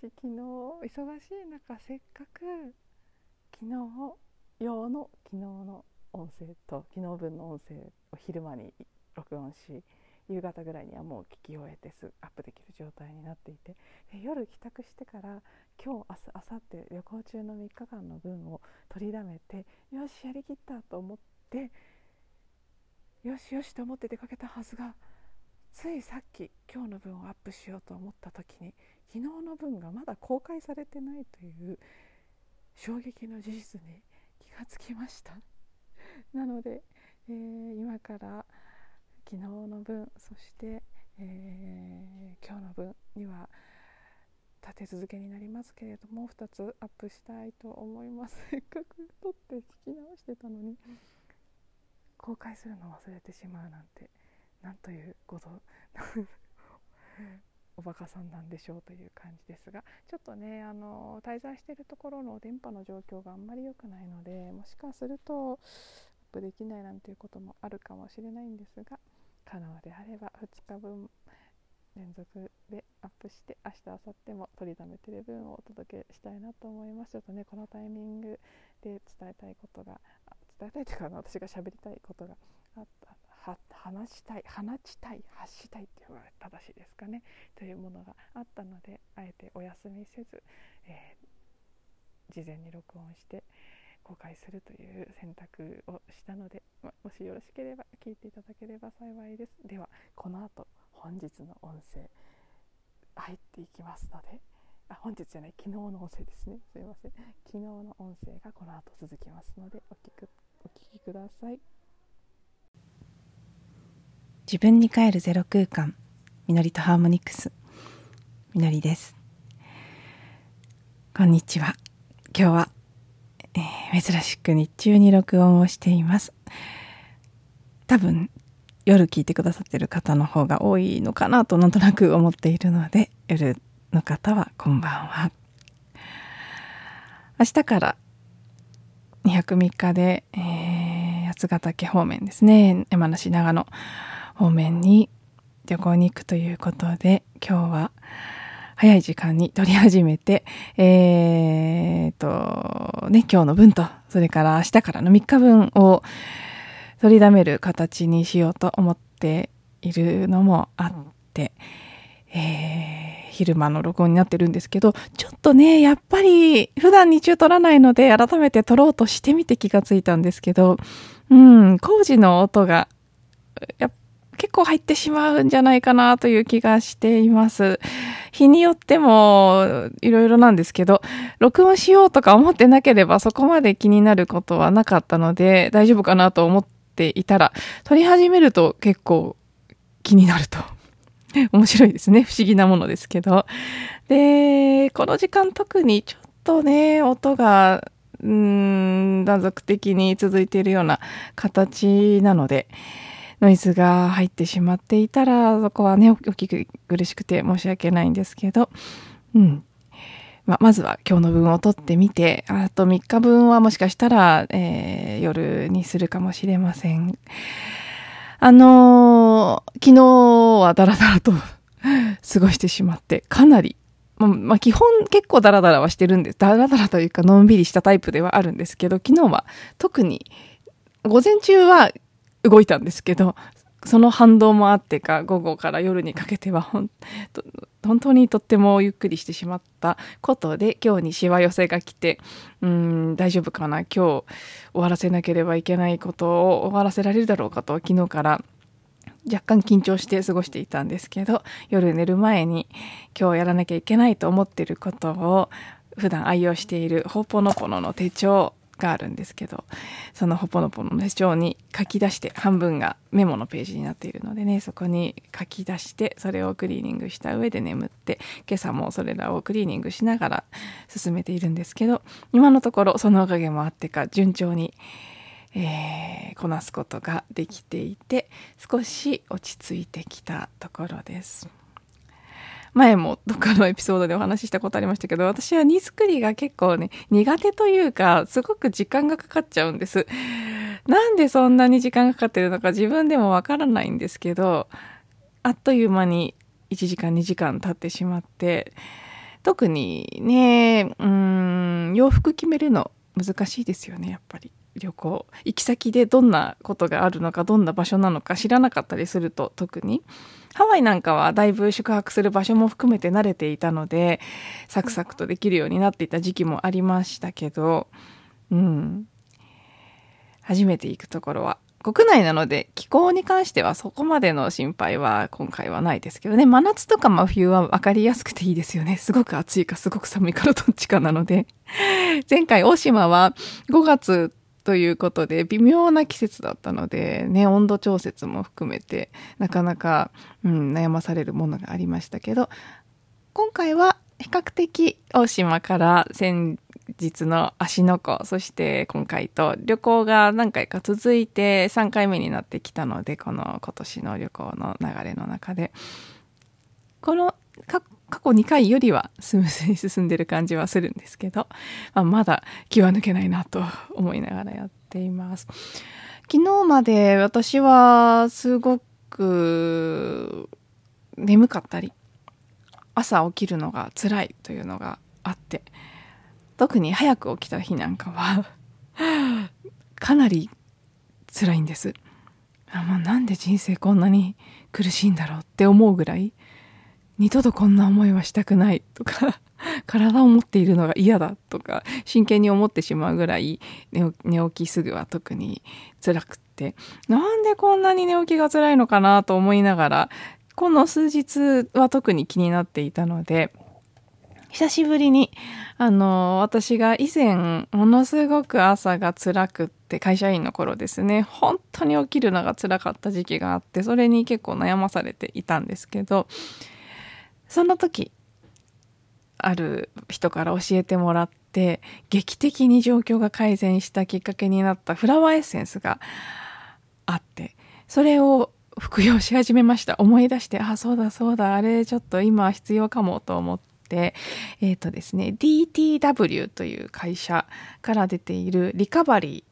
私昨日忙しい中せっかく昨日用の昨日の音声と昨日分の音声を昼間に録音し夕方ぐらいにはもう聞き終えてすぐアップできる状態になっていて夜帰宅してから今日明日明後日旅行中の3日間の分を取りだめてよしやりきったと思ってよしよしと思って出かけたはずがついさっき今日の分をアップしようと思った時に昨日の分がまだ公開されてないという衝撃の事実に気がつきました。なので、えー、今から昨日の分そして、えー、今日の分には立て続けになりますけれども2つアップしたいと思います。せっかく撮って聞き直してたのに。公開するの忘れてしまうなんてなんということ。おバカさんなんでしょうという感じですがちょっとねあの滞在しているところの電波の状況があんまり良くないのでもしかするとアップできないなんていうこともあるかもしれないんですが可能であれば2日分連続でアップして明日明後日も取りだめてる分をお届けしたいなと思います。ちょっとねこのタイミングで伝えたいことが伝えたいというか私が喋りたいことが話したい話したい発したいっていうのが正しいですかね。というものがあったのであえてお休みせず、えー、事前に録音して公開するという選択をしたので、ま、もしよろしければ聞いていただければ幸いです。ではこの後本日の音声入っていきますのであ本日じゃない昨日の音声ですね。すいません。昨日の音声がこの後続きますのでお聞くお聞きください。自分に帰るゼロ空間。みのりとハーモニクス。みのりです。こんにちは。今日はえー、珍しく日中に録音をしています。多分夜聞いてくださってる方の方が多いのかなとなんとなく思っているので夜の方はこんばんは。明日から2泊3日で、えー、八ヶ岳方面ですね。山梨長野。方面に旅行に行くということで今日は早い時間に撮り始めて、えー、と、ね、今日の分と、それから明日からの3日分を取りだめる形にしようと思っているのもあって、えー、昼間の録音になってるんですけど、ちょっとね、やっぱり普段日中撮らないので、改めて撮ろうとしてみて気がついたんですけど、うん、工事の音が、やっ結構入ってしまうんじゃないかなという気がしています。日によってもいろいろなんですけど、録音しようとか思ってなければそこまで気になることはなかったので大丈夫かなと思っていたら、撮り始めると結構気になると。面白いですね。不思議なものですけど。で、この時間特にちょっとね、音が、うーん、断続的に続いているような形なので、ノイズが入ってしまっていたら、そこはね、お聞き苦しくて申し訳ないんですけど、うん。ままずは今日の分を取ってみて、あと3日分はもしかしたら、えー、夜にするかもしれません。あのー、昨日はダラダラと 過ごしてしまって、かなりま、まあ、基本結構ダラダラはしてるんです。ダラダラというかのんびりしたタイプではあるんですけど、昨日は特に午前中は動いたんですけど、その反動もあってか、午後から夜にかけては本当にとってもゆっくりしてしまったことで、今日にしわ寄せが来て、うん、大丈夫かな、今日終わらせなければいけないことを終わらせられるだろうかと、昨日から若干緊張して過ごしていたんですけど、夜寝る前に今日やらなきゃいけないと思っていることを普段愛用しているほぽのぽのの手帳があるんですけどそのほぽのぽの手帳に書き出して半分がメモのページになっているのでねそこに書き出してそれをクリーニングした上で眠って今朝もそれらをクリーニングしながら進めているんですけど今のところそのおかげもあってか順調に、えー、こなすことができていて少し落ち着いてきたところです。前もどっかのエピソードでお話ししたことありましたけど私は荷造りが結構ね苦手というかすごく時間がかかっちゃうんです。なんでそんなに時間がかかってるのか自分でもわからないんですけどあっという間に1時間2時間経ってしまって特にねうん洋服決めるの難しいですよねやっぱり。旅行。行き先でどんなことがあるのかどんな場所なのか知らなかったりすると特に。ハワイなんかはだいぶ宿泊する場所も含めて慣れていたのでサクサクとできるようになっていた時期もありましたけどうん。初めて行くところは国内なので気候に関してはそこまでの心配は今回はないですけどね。真夏とか真冬は分かりやすくていいですよね。すごく暑いかすごく寒いかのどっちかなので。前回大島は5月ということで微妙な季節だったのでね温度調節も含めてなかなか、うん、悩まされるものがありましたけど今回は比較的大島から先日の芦ノ湖そして今回と旅行が何回か続いて3回目になってきたのでこの今年の旅行の流れの中でこの過去2回よりはスムーズに進んでる感じはするんですけど、まあ、まだ気は抜けないなと思いながらやっています。昨日まで私はすごく眠かったり朝起きるのが辛いというのがあって特に早く起きた日なんかは かなり辛いんです。あもうなんで人生こんなに苦しいんだろうって思うぐらい二度とこんな思いはしたくないとか 体を持っているのが嫌だとか真剣に思ってしまうぐらい寝起きすぐは特に辛くって。なんでこんなに寝起きが辛いのかなと思いながらこの数日は特に気になっていたので久しぶりにあの私が以前ものすごく朝が辛くって会社員の頃ですね。本当に起きるのが辛かった時期があってそれに結構悩まされていたんですけどその時ある人から教えてもらって劇的に状況が改善したきっかけになったフラワーエッセンスがあってそれを服用し始めました。思い出してあそうだそうだあれちょっと今必要かもと思ってえっ、ー、とですね DTW という会社から出ているリカバリー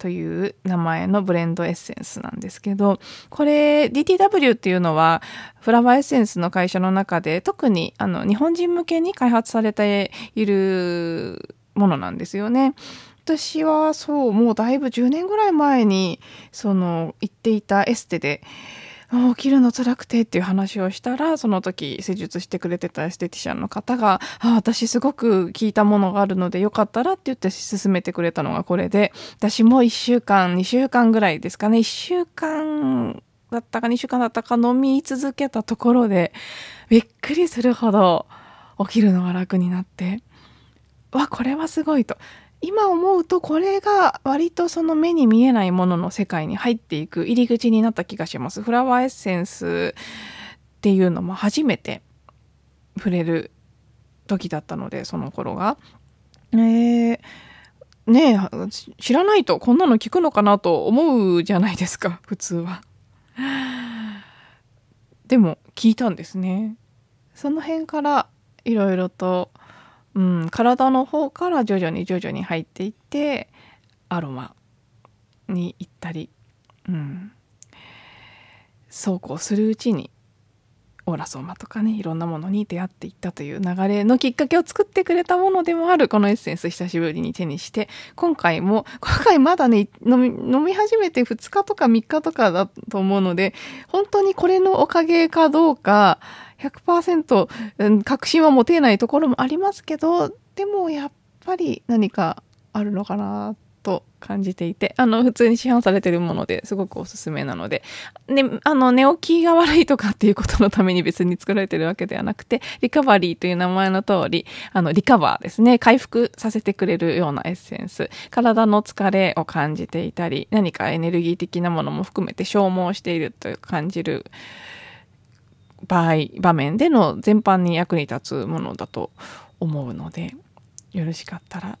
という名前のブレンドエッセンスなんですけど、これ DTW っていうのはフラワーエッセンスの会社の中で特にあの日本人向けに開発されているものなんですよね。私はそうもうだいぶ10年ぐらい前にその行っていたエステで起きるの辛くてっていう話をしたらその時施術してくれてたエステティシャンの方が「あ私すごく聞いたものがあるのでよかったら」って言って勧めてくれたのがこれで私も1週間2週間ぐらいですかね。1週間だったか2週間だったか飲み続けたところでびっくりするほど起きるのが楽になってわこれはすごいと。今思うとこれが割とその目に見えないものの世界に入っていく入り口になった気がします。フラワーエッセンスっていうのも初めて触れる時だったのでその頃が。えーねえ知らないとこんなの聞くのかなと思うじゃないですか普通は。でも聞いたんですね。その辺からいろいろとうん、体の方から徐々に徐々に入っていってアロマに行ったり、うん、そうこうするうちにオーラソーマとかねいろんなものに出会っていったという流れのきっかけを作ってくれたものでもあるこのエッセンス久しぶりに手にして。今回も今回まだね飲み飲み始めて2日とか3日とかだと思うので本当にこれのおかげかどうか100%確信は持てないところもありますけどでもやっぱり何かあるのかなと感じていてあの普通に市販されてるものですごくおすすめなので、ね、あの寝起きが悪いとかっていうことのために別に作られてるわけではなくてリカバリーという名前の通りあのリカバーですね。回復させてくれるようなエッセンス。体の疲れを感じていたり何かエネルギー的なものも含めて消耗していると感じる場合場面での全般に役に立つものだと思うのでよろしかったら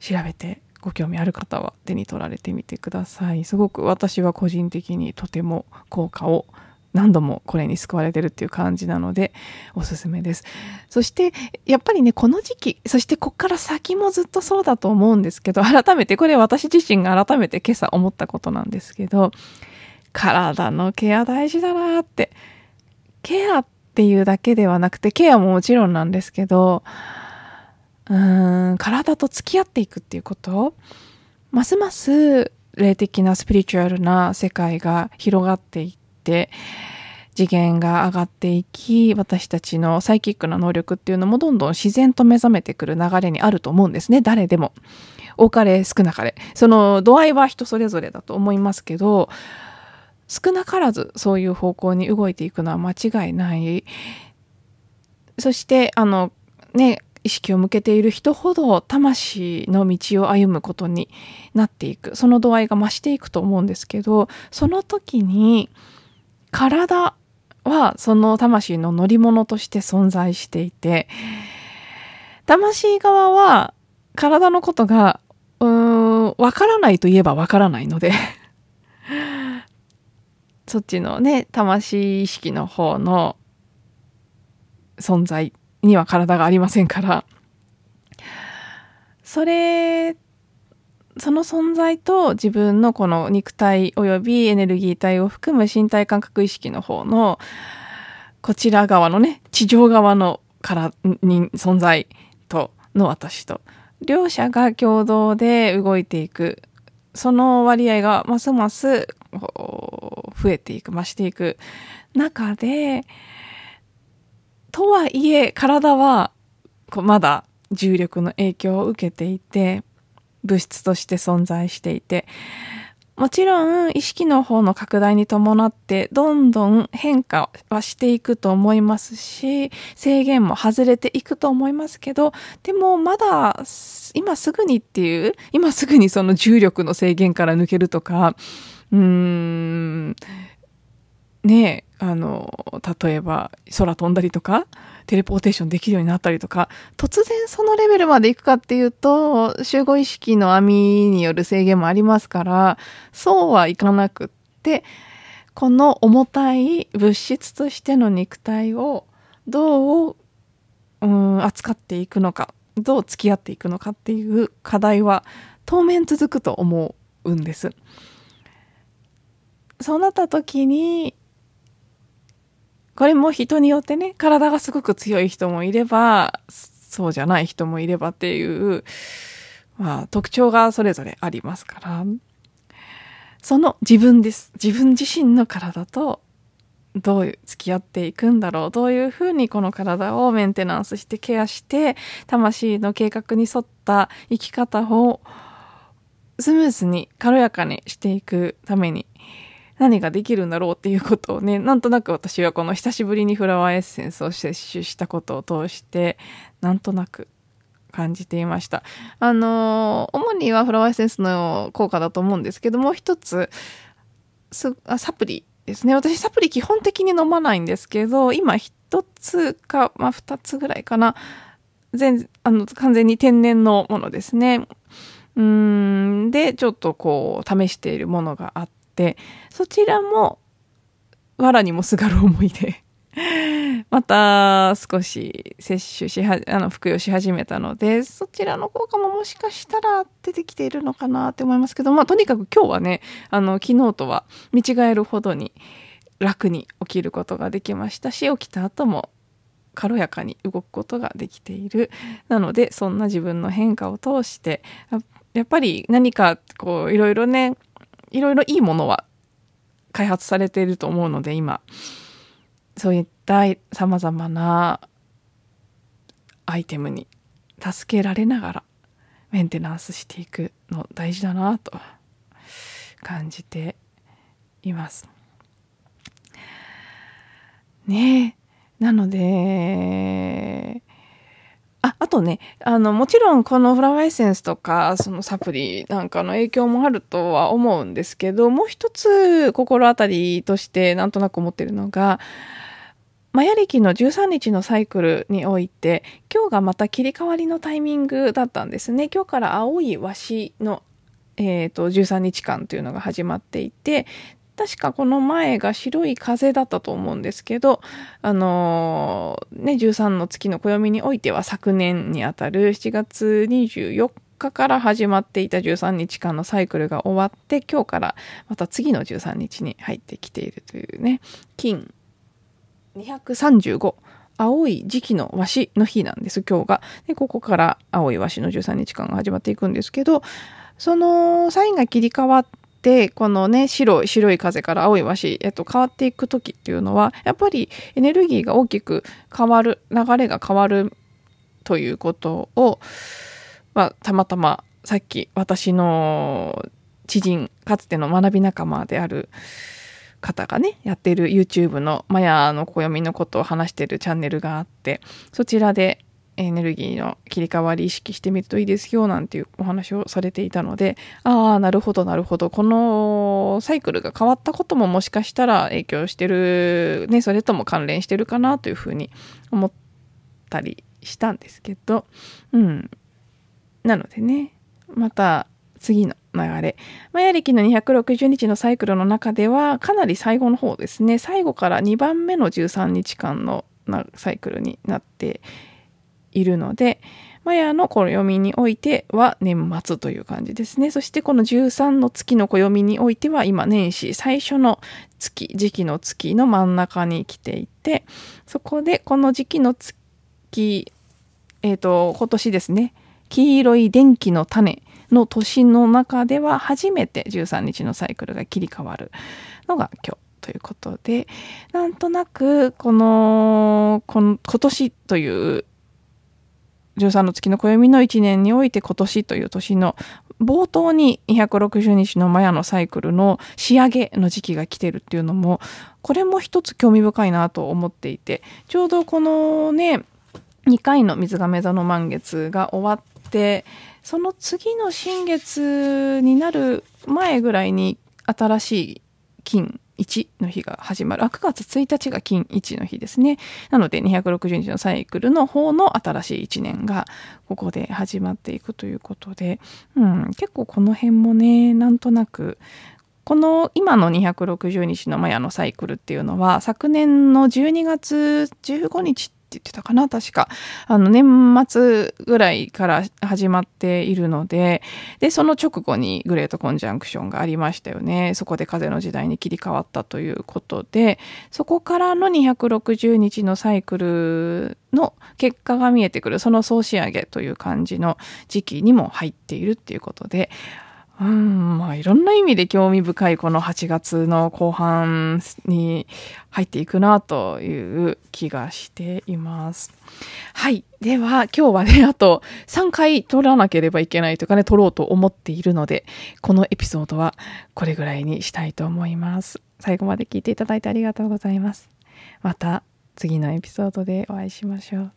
調べてご興味ある方は手に取られてみてくださいすごく私は個人的にとても効果を何度もこれに救われてるっていう感じなのでおすすめです。そしてやっぱりねこの時期そしてこっから先もずっとそうだと思うんですけど改めてこれ私自身が改めて今朝思ったことなんですけど体のケア大事だなってケアっていうだけではなくてケアももちろんなんですけどうーん体と付き合っていくっていうことますます霊的なスピリチュアルな世界が広がっていって次元が上がっていき私たちのサイキックな能力っていうのもどんどん自然と目覚めてくる流れにあると思うんですね。誰でも。多かれ少なかれ。その度合いは人それぞれだと思いますけど少なからずそういう方向に動いていくのは間違いない。そしてあのね意識を向けている人ほど魂の道を歩むことになっていく。その度合いが増していくと思うんですけどその時に体はその魂の乗り物として存在していて魂側は体のことがうーんわからないといえばわからないのでそっちのね魂意識の方の存在には体がありませんから。それその存在と自分のこの肉体およびエネルギー体を含む身体感覚意識の方のこちら側のね地上側のからに存在との私と。両者が共同で動いていく。その割合がますます増えていく増していく。中でとはいえ体はこうまだ重力の影響を受けていて物質として存在していてもちろん意識の方の拡大に伴ってどんどん変化はしていくと思いますし制限も外れていくと思いますけどでもまだ今すぐにっていう今すぐにその重力の制限から抜けるとかうーんねえあの例えば空飛んだりとかテレポーテーションできるようになったりとか突然そのレベルまでいくかっていうと集合意識の網による制限もありますからそうはいかなくってこの重たい物質としての肉体をどううん扱っていくのかどう付き合っていくのかっていう課題は当面続くと思うんです。そうなった時にこれも人によってね体がすごく強い人もいればそうじゃない人もいればっていう、まあ、特徴がそれぞれありますから。その自分です。自分自身の体とどう付き合っていくんだろう。どういうふうにこの体をメンテナンスしてケアして魂の計画に沿った生き方をスムーズに軽やかにしていくために何ができるんだろうっていうことをねなんとなく私はこの久しぶりにフラワーエッセンスを摂取したことを通してなんとなく感じていました。あの主にはフラワーエッセンスの効果だと思うんですけどもう一つサプリですね。私サプリ基本的に飲まないんですけど今一つか、まあ、二つぐらいかな。全あの完全に天然のものですね。うん。でちょっとこう試しているものがあっててそちらも藁にもすがる思いで また少し摂取しはあの服用し始めたのでそちらの効果ももしかしたら出てきているのかなって思いますけどまあとにかく今日はねあの昨日とは見違えるほどに楽に起きることができましたし起きた後も軽やかに動くことができている。なのでそんな自分の変化を通してやっぱり何かこういろいろねいろいろいいものは開発されていると思うので今そういったさまざまなアイテムに助けられながらメンテナンスしていくの大事だなと感じています。ねえなのでああとねあのもちろんこのフラワーエッセンスとかそのサプリなんかの影響もあるとは思うんですけどもう一つ心当たりとしてなんとなく思ってるのがマヤ暦の13日のサイクルにおいて今日がまた切り替わりのタイミングだったんですね。今日から青い和紙の、えーと、13日間というのが始まっていて確かこの前が白い風だったと思うんですけど、あのー、ね、13の月の暦においては昨年にあたる7月24日から始まっていた13日間のサイクルが終わって、今日からまた次の13日に入ってきているというね、金235。青い時期の和紙の日なんです、今日が。で、ここから青い和紙の13日間が始まっていくんですけど、そのサインが切り替わってて、このね、白い、白い風から青い和紙へと変わっていく時っていうのは、やっぱりエネルギーが大きく変わる、流れが変わるということを、まあ、たまたまさっき私の知人、かつての学び仲間である方がね、やってる YouTube のマヤの暦のことを話してるチャンネルがあって、そちらでエネルギーの切り替わり意識してみるといいですよなんていうお話をされていたのでああなるほどなるほど。このサイクルが変わったことももしかしたら影響してるねそれとも関連してるかなというふうに思ったりしたんですけど。うん。なのでねまた次の流れ。マヤ暦の260日のサイクルの中では、かなり最後の方ですね、最後から2番目の13日間のサイクルになっているので、マヤの暦においては年末という感じですね。そしてこの13の月の暦においては今年始最初の月、時期の月の真ん中に来ていて、そこでこの時期の月、えっ、ー、と、今年ですね、黄色い電気の種の年の中では初めて13日のサイクルが切り替わるのが今日。ということでなんとなくこのこの今年という13の月の暦の1年において今年という年の冒頭に260日のマヤのサイクルの仕上げの時期が来てるっていうのもこれも一つ興味深いなと思っていてちょうどこのね2回の水亀座の満月が終わってその次の新月になる前ぐらいに新しい金1の日が始まる。あ、9月1日が金1の日ですね。なので260日のサイクルの方の新しい1年がここで始まっていくということで、うん、結構この辺もね、なんとなくこの今の260日のマヤのサイクルっていうのは昨年の12月15日言ってたかな確か。あの、年末ぐらいから始まっているので、で、その直後にグレートコンジャンクションがありましたよね。そこで風の時代に切り替わったということで、そこからの260日のサイクルの結果が見えてくる、その総仕上げという感じの時期にも入っているっていうことで、うん、まあいろんな意味で興味深いこの8月の後半に入っていくなという気がしています。はい。では今日はね、あと3回撮らなければいけないというかね、撮ろうと思っているので、このエピソードはこれぐらいにしたいと思います。最後まで聞いていただいてありがとうございます。また次のエピソードでお会いしましょう。